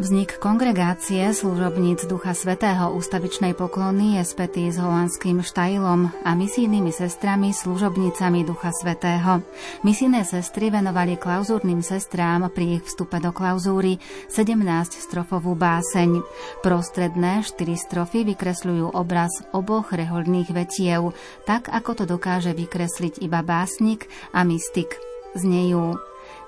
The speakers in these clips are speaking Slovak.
Vznik kongregácie služobníc Ducha Svetého ústavičnej poklony je spätý s holandským štajlom a misijnými sestrami služobnicami Ducha Svetého. Misijné sestry venovali klauzúrnym sestrám pri ich vstupe do klauzúry 17-strofovú báseň. Prostredné štyri strofy vykresľujú obraz oboch rehoľných vetiev, tak ako to dokáže vykresliť iba básnik a mystik. Znejú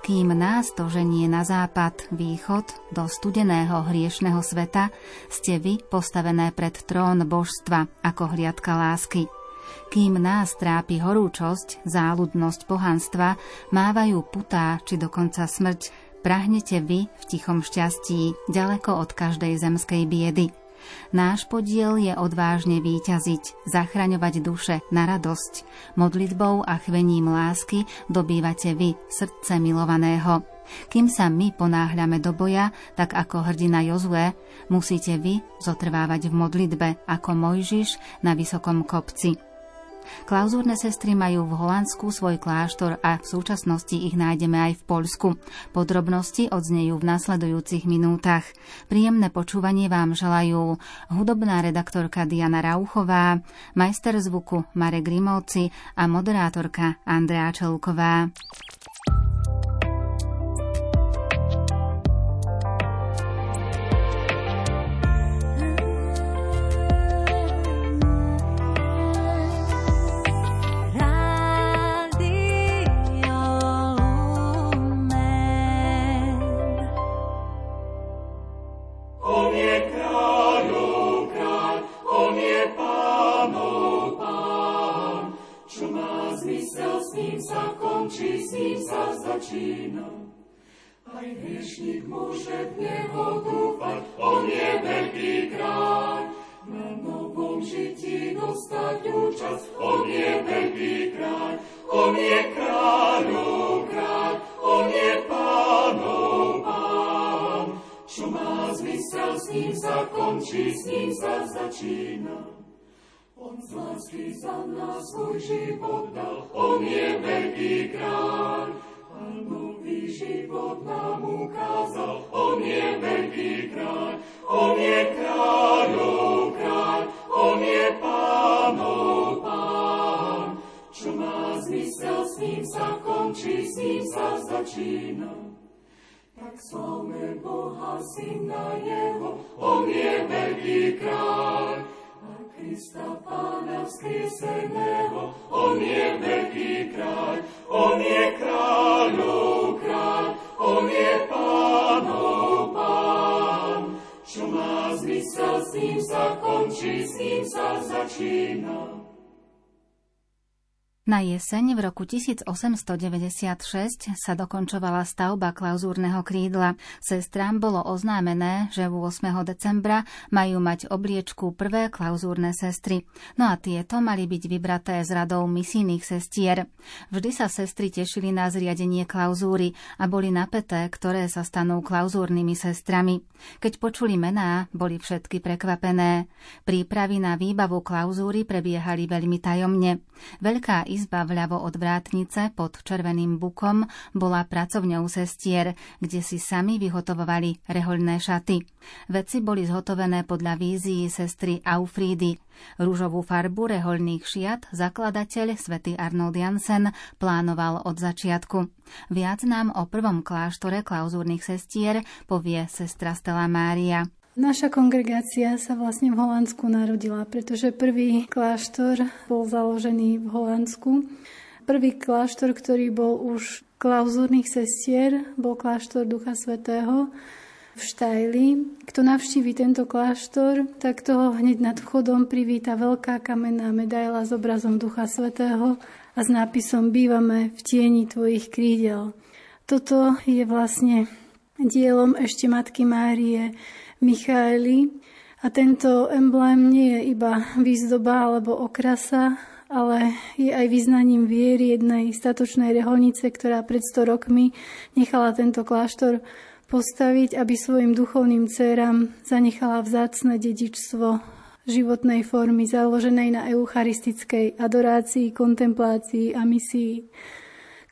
kým nás to ženie na západ, východ, do studeného hriešného sveta, ste vy postavené pred trón božstva ako hliadka lásky. Kým nás trápi horúčosť, záľudnosť pohanstva, mávajú putá či dokonca smrť, prahnete vy v tichom šťastí, ďaleko od každej zemskej biedy. Náš podiel je odvážne výťaziť, zachraňovať duše na radosť. Modlitbou a chvením lásky dobývate vy srdce milovaného. Kým sa my ponáhľame do boja, tak ako hrdina Jozue, musíte vy zotrvávať v modlitbe ako Mojžiš na vysokom kopci. Klauzúrne sestry majú v Holandsku svoj kláštor a v súčasnosti ich nájdeme aj v Poľsku. Podrobnosti odznejú v nasledujúcich minútach. Príjemné počúvanie vám želajú hudobná redaktorka Diana Rauchová, majster zvuku Marek Grimovci a moderátorka Andrea Čelková. Začína. On z lásky za nás svoj život dal, On je veľký kráľ nový život nám ukázal. On je veľký kráľ, on je kráľov kráľ, on je pánov pán. Čo má zmysel, s ním sa končí, s ním sa začína. Tak slavme Boha, Syna Jeho, On je veľký kráľ, Krista Pána vzkrieseného, On je veľký kráľ, On je kráľov kráľ, On je pánov pán. Čo má zmysel, s ním sa končí, s ním sa začína. Na jeseň v roku 1896 sa dokončovala stavba klauzúrneho krídla. Sestrám bolo oznámené, že 8. decembra majú mať obliečku prvé klauzúrne sestry. No a tieto mali byť vybraté z radou misijných sestier. Vždy sa sestry tešili na zriadenie klauzúry a boli napäté, ktoré sa stanú klauzúrnymi sestrami. Keď počuli mená, boli všetky prekvapené. Prípravy na výbavu klauzúry prebiehali veľmi tajomne. Veľká izba vľavo od vrátnice pod Červeným bukom bola pracovňou sestier, kde si sami vyhotovovali rehoľné šaty. Veci boli zhotovené podľa vízii sestry Aufrídy. Rúžovú farbu rehoľných šiat zakladateľ svätý Arnold Jansen plánoval od začiatku. Viac nám o prvom kláštore klauzúrnych sestier povie sestra Stella Mária. Naša kongregácia sa vlastne v Holandsku narodila, pretože prvý kláštor bol založený v Holandsku. Prvý kláštor, ktorý bol už klauzúrnych sestier, bol kláštor Ducha Svetého v Štajli. Kto navštíví tento kláštor, tak toho hneď nad vchodom privíta veľká kamenná medaila s obrazom Ducha Svetého a s nápisom Bývame v tieni tvojich krídel. Toto je vlastne dielom ešte Matky Márie, Michaeli. A tento emblém nie je iba výzdoba alebo okrasa, ale je aj vyznaním viery jednej statočnej reholnice, ktorá pred 100 rokmi nechala tento kláštor postaviť, aby svojim duchovným dcerám zanechala vzácne dedičstvo životnej formy založenej na eucharistickej adorácii, kontemplácii a misii.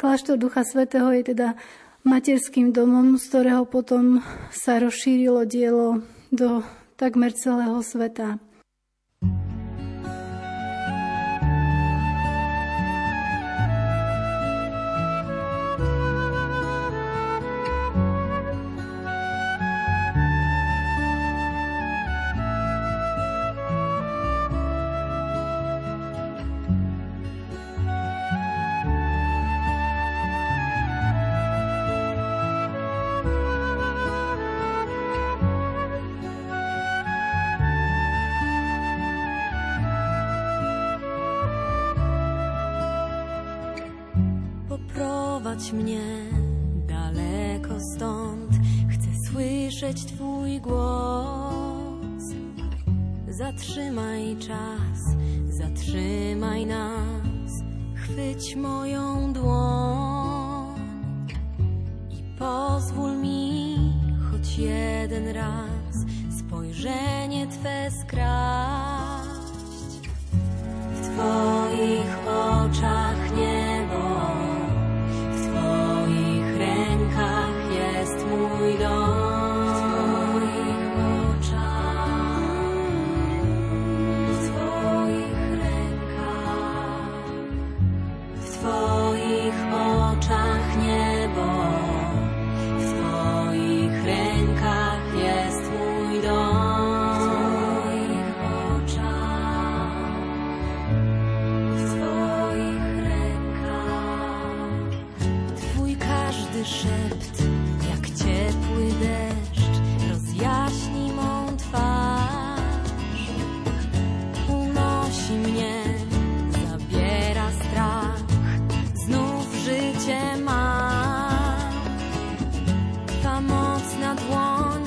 Kláštor Ducha Svetého je teda materským domom, z ktorého potom sa rozšírilo dielo do takmer celého sveta. Prowadź mnie daleko stąd, chcę słyszeć Twój głos. Zatrzymaj czas, zatrzymaj nas, chwyć moją dłoń i pozwól mi choć jeden raz spojrzenie Twe skraść. W not one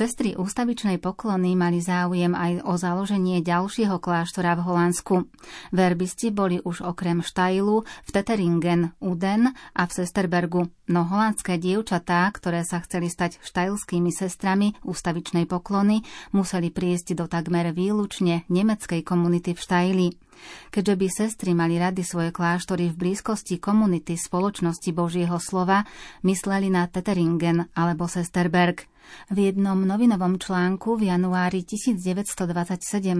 Sestry ústavičnej poklony mali záujem aj o založenie ďalšieho kláštora v Holandsku. Verbisti boli už okrem Štajlu v Teteringen, Uden a v Sesterbergu, no holandské dievčatá, ktoré sa chceli stať štajlskými sestrami ústavičnej poklony, museli prísť do takmer výlučne nemeckej komunity v Štajli. Keďže by sestry mali rady svoje kláštory v blízkosti komunity spoločnosti Božieho slova, mysleli na Teteringen alebo Sesterberg. V jednom novinovom článku v januári 1927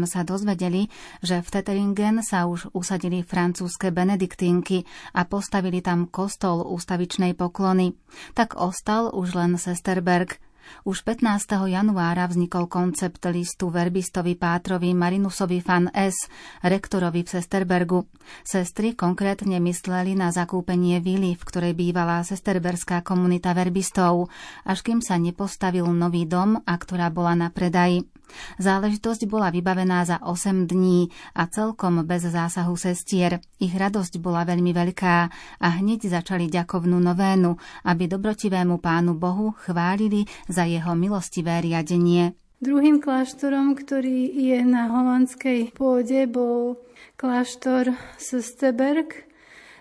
sa dozvedeli, že v Teteringen sa už usadili francúzske benediktínky a postavili tam kostol ústavičnej poklony. Tak ostal už len Sesterberg – už 15. januára vznikol koncept listu verbistovi Pátrovi Marinusovi fan S., rektorovi v Sesterbergu. Sestry konkrétne mysleli na zakúpenie vily, v ktorej bývala sesterberská komunita verbistov, až kým sa nepostavil nový dom a ktorá bola na predaji. Záležitosť bola vybavená za 8 dní a celkom bez zásahu sestier. Ich radosť bola veľmi veľká a hneď začali ďakovnú novénu, aby dobrotivému pánu Bohu chválili za jeho milostivé riadenie. Druhým kláštorom, ktorý je na holandskej pôde, bol kláštor Sösteberg.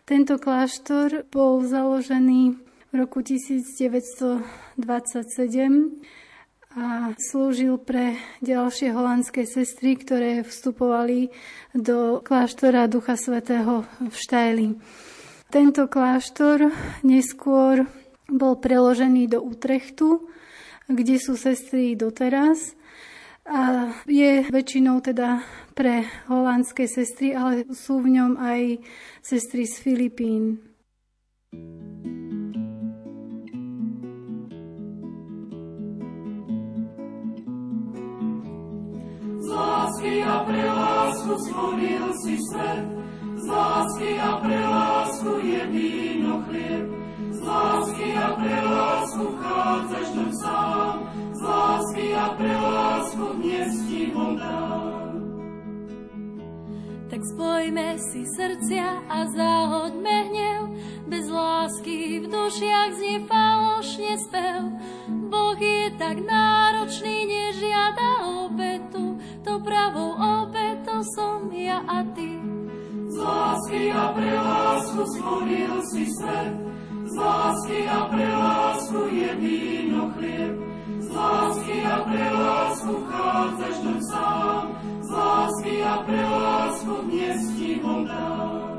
Tento kláštor bol založený v roku 1927 a slúžil pre ďalšie holandské sestry, ktoré vstupovali do kláštora Ducha Svetého v Štajli. Tento kláštor neskôr bol preložený do Utrechtu, kde sú sestry doteraz a je väčšinou teda pre holandské sestry, ale sú v ňom aj sestry z Filipín. Z lásky a pre lásku stvoril si svet, z lásky a pre lásku je víno chlieb, z lásky a pre lásku vchádzaš do sám, z lásky a pre lásku dnes ti. Tak spojme si srdcia a zahoďme hnev, bez lásky v dušiach znie falošne spev. Boh je tak náročný, nežiada obetu, to pravou obetou som ja a ty. Z lásky a pre lásku stvoril si svet, z lásky a pre lásku je víno chlieb, z lásky a pre lásku chádzaš do sám, z lásky a pre lásku dnes ti ho dám.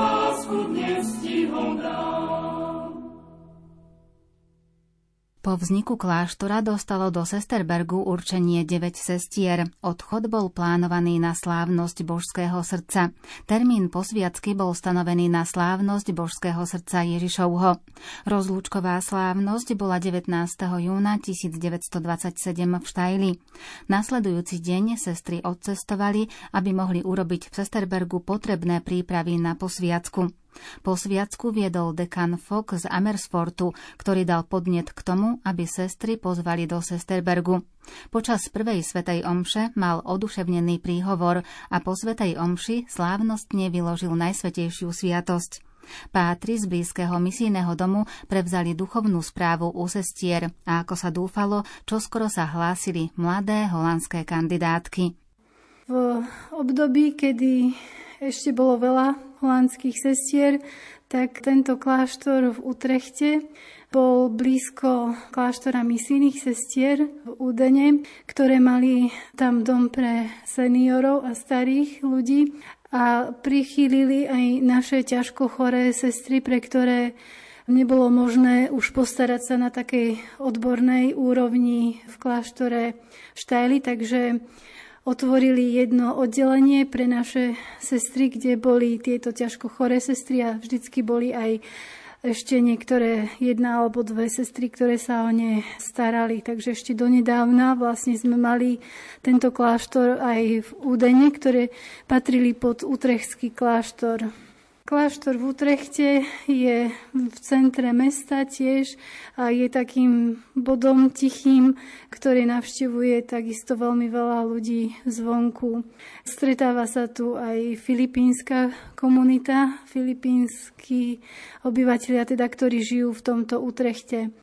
Po vzniku kláštora dostalo do Sesterbergu určenie 9 sestier. Odchod bol plánovaný na slávnosť božského srdca. Termín posviacky bol stanovený na slávnosť božského srdca Ježišovho. Rozlúčková slávnosť bola 19. júna 1927 v Štajli. Nasledujúci deň sestry odcestovali, aby mohli urobiť v Sesterbergu potrebné prípravy na posviacku. Po sviacku viedol dekan Fock z Amersfortu, ktorý dal podnet k tomu, aby sestry pozvali do Sesterbergu. Počas prvej svetej omše mal oduševnený príhovor a po svetej omši slávnostne vyložil najsvetejšiu sviatosť. Pátri z blízkeho misijného domu prevzali duchovnú správu u sestier a ako sa dúfalo, čoskoro sa hlásili mladé holandské kandidátky. V období, kedy ešte bolo veľa holandských sestier, tak tento kláštor v Utrechte bol blízko kláštora misijných sestier v Udene, ktoré mali tam dom pre seniorov a starých ľudí a prichýlili aj naše ťažko choré sestry, pre ktoré nebolo možné už postarať sa na takej odbornej úrovni v kláštore Štajli, takže otvorili jedno oddelenie pre naše sestry, kde boli tieto ťažko choré sestry a vždycky boli aj ešte niektoré jedna alebo dve sestry, ktoré sa o ne starali. Takže ešte donedávna vlastne sme mali tento kláštor aj v Údene, ktoré patrili pod Utrechtský kláštor. Kláštor v Utrechte je v centre mesta tiež a je takým bodom tichým, ktorý navštevuje takisto veľmi veľa ľudí zvonku. Stretáva sa tu aj filipínska komunita, filipínsky obyvateľia, teda, ktorí žijú v tomto Utrechte.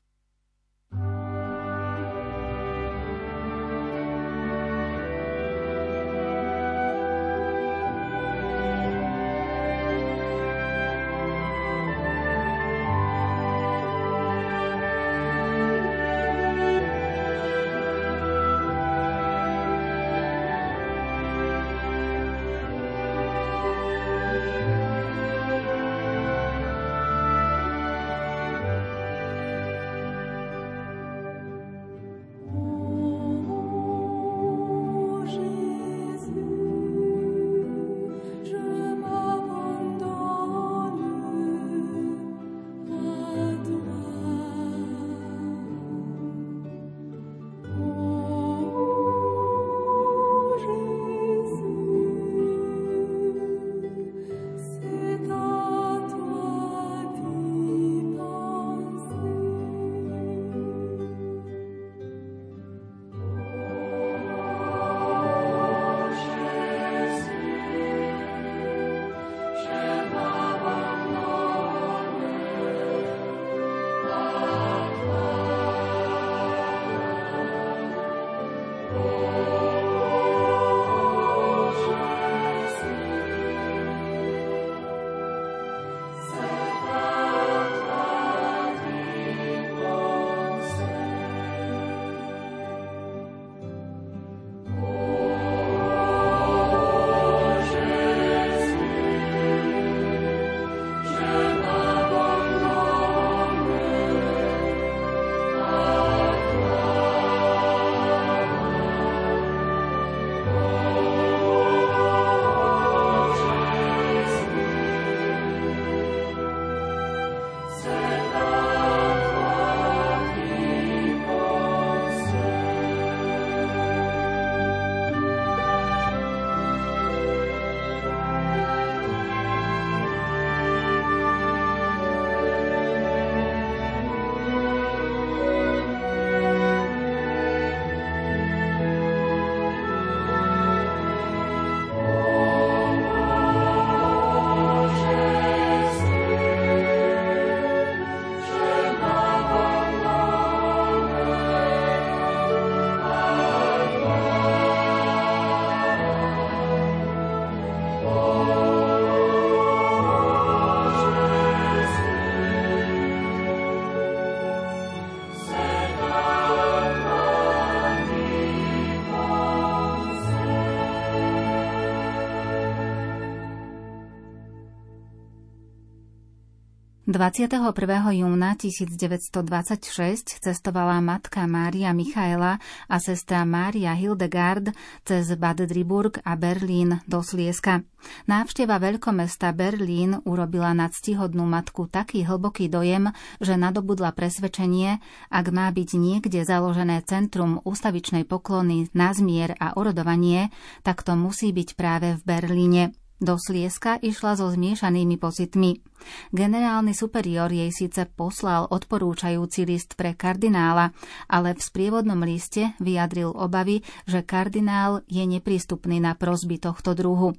21. júna 1926 cestovala matka Mária Michaela a sestra Mária Hildegard cez Bad Driburg a Berlín do Slieska. Návšteva veľkomesta Berlín urobila na ctihodnú matku taký hlboký dojem, že nadobudla presvedčenie, ak má byť niekde založené centrum ústavičnej poklony na zmier a orodovanie, tak to musí byť práve v Berlíne. Do Slieska išla so zmiešanými pocitmi. Generálny superior jej síce poslal odporúčajúci list pre kardinála, ale v sprievodnom liste vyjadril obavy, že kardinál je neprístupný na prosby tohto druhu.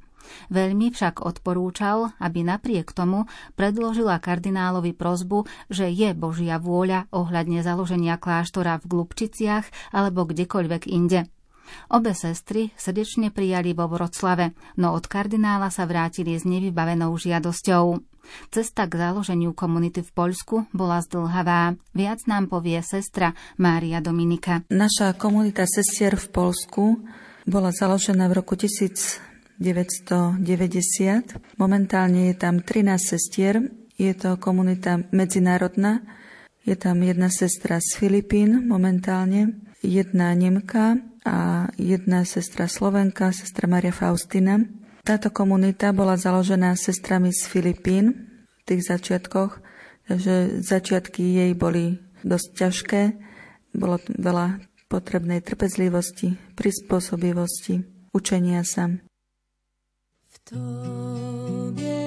Veľmi však odporúčal, aby napriek tomu predložila kardinálovi prozbu, že je Božia vôľa ohľadne založenia kláštora v Glubčiciach alebo kdekoľvek inde. Obe sestry srdečne prijali vo Vroclave, no od kardinála sa vrátili s nevybavenou žiadosťou. Cesta k založeniu komunity v Poľsku bola zdlhavá. Viac nám povie sestra Mária Dominika. Naša komunita sestier v Polsku bola založená v roku 1990. Momentálne je tam 13 sestier. Je to komunita medzinárodná. Je tam jedna sestra z Filipín momentálne, jedna Nemka, a jedna sestra Slovenka, sestra Maria Faustina. Táto komunita bola založená sestrami z Filipín v tých začiatkoch, takže začiatky jej boli dosť ťažké. Bolo veľa potrebnej trpezlivosti, prispôsobivosti, učenia sa. V tobie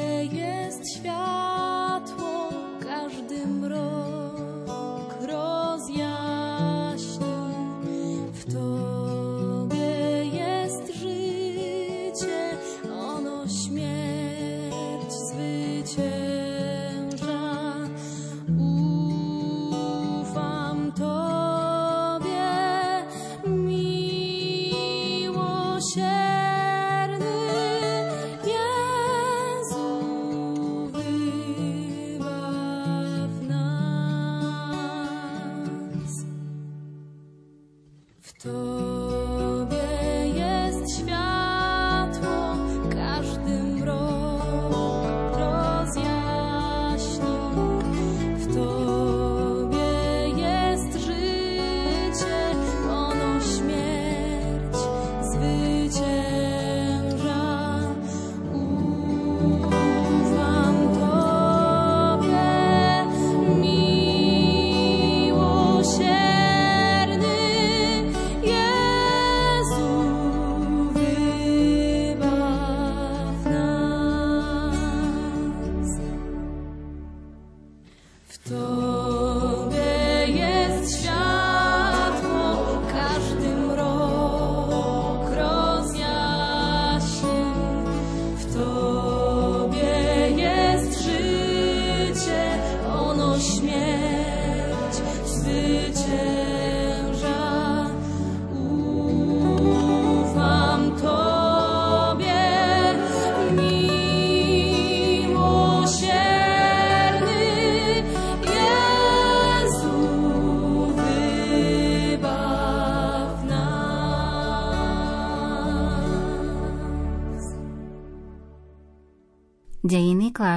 To.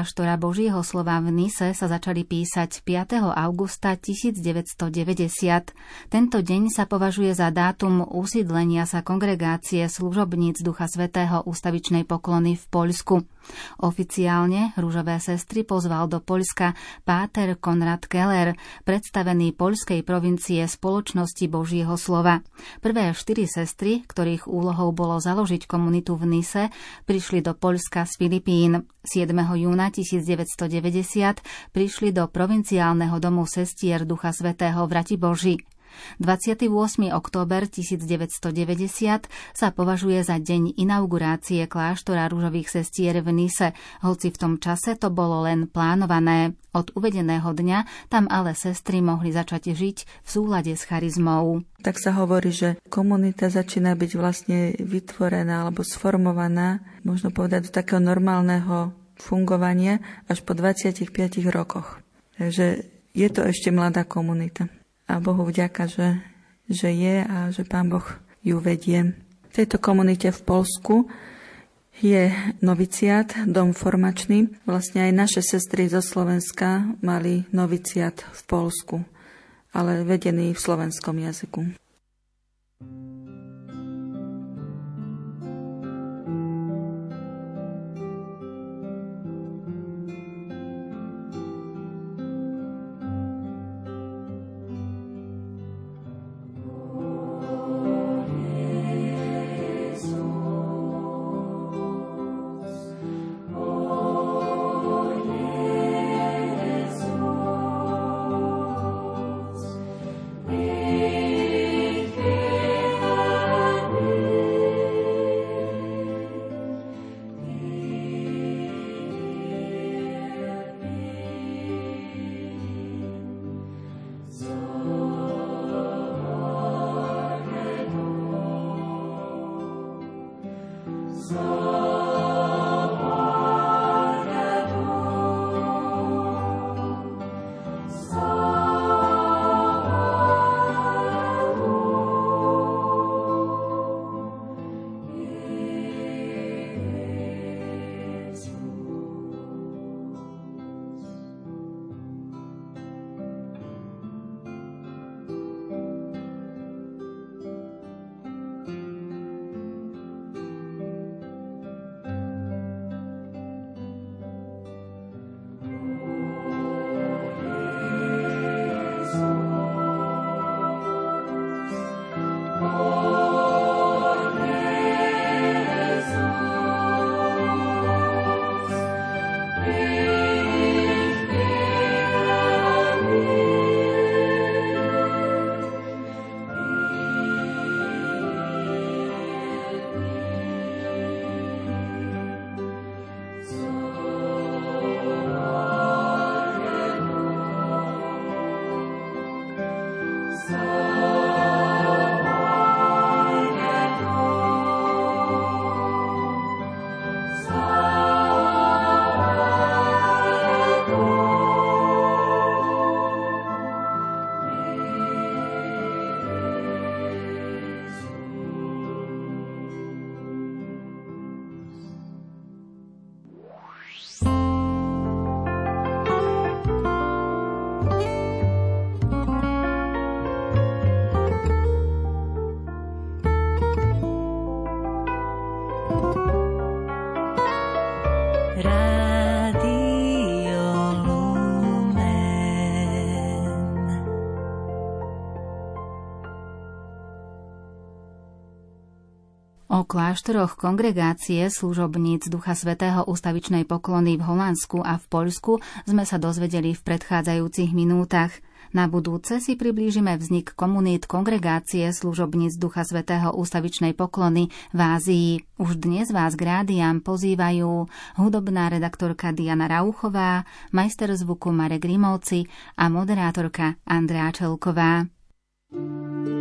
Kláštora Božieho slova v Nise sa začali písať 5. augusta 1990. Tento deň sa považuje za dátum usídlenia sa kongregácie služobníc Ducha Svetého ústavičnej poklony v Poľsku. Oficiálne rúžové sestry pozval do Poľska Páter Konrad Keller, predstavený poľskej provincie Spoločnosti Božieho slova. Prvé štyri sestry, ktorých úlohou bolo založiť komunitu v Nise, prišli do Poľska z Filipín. 7. júna 1990 prišli do provinciálneho domu sestier Ducha Svetého v Ratiboži. 28. október 1990 sa považuje za deň inaugurácie kláštora rúžových sestier v Nise, hoci v tom čase to bolo len plánované. Od uvedeného dňa tam ale sestry mohli začať žiť v súlade s charizmou. Tak sa hovorí, že komunita začína byť vlastne vytvorená alebo sformovaná, možno povedať, do takého normálneho fungovania až po 25 rokoch. Takže je to ešte mladá komunita a Bohu vďaka, že, že je a že Pán Boh ju vedie. V tejto komunite v Polsku je noviciat, dom formačný. Vlastne aj naše sestry zo Slovenska mali noviciat v Polsku, ale vedený v slovenskom jazyku. Kláštoroch kongregácie služobníc Ducha Svetého ustavičnej poklony v Holandsku a v Poľsku sme sa dozvedeli v predchádzajúcich minútach. Na budúce si priblížime vznik komunít kongregácie služobníc Ducha Svetého ústavičnej poklony v Ázii. Už dnes vás k rádiám pozývajú hudobná redaktorka Diana Rauchová, majster zvuku Marek Rimovci a moderátorka Andrea Čelková. thank you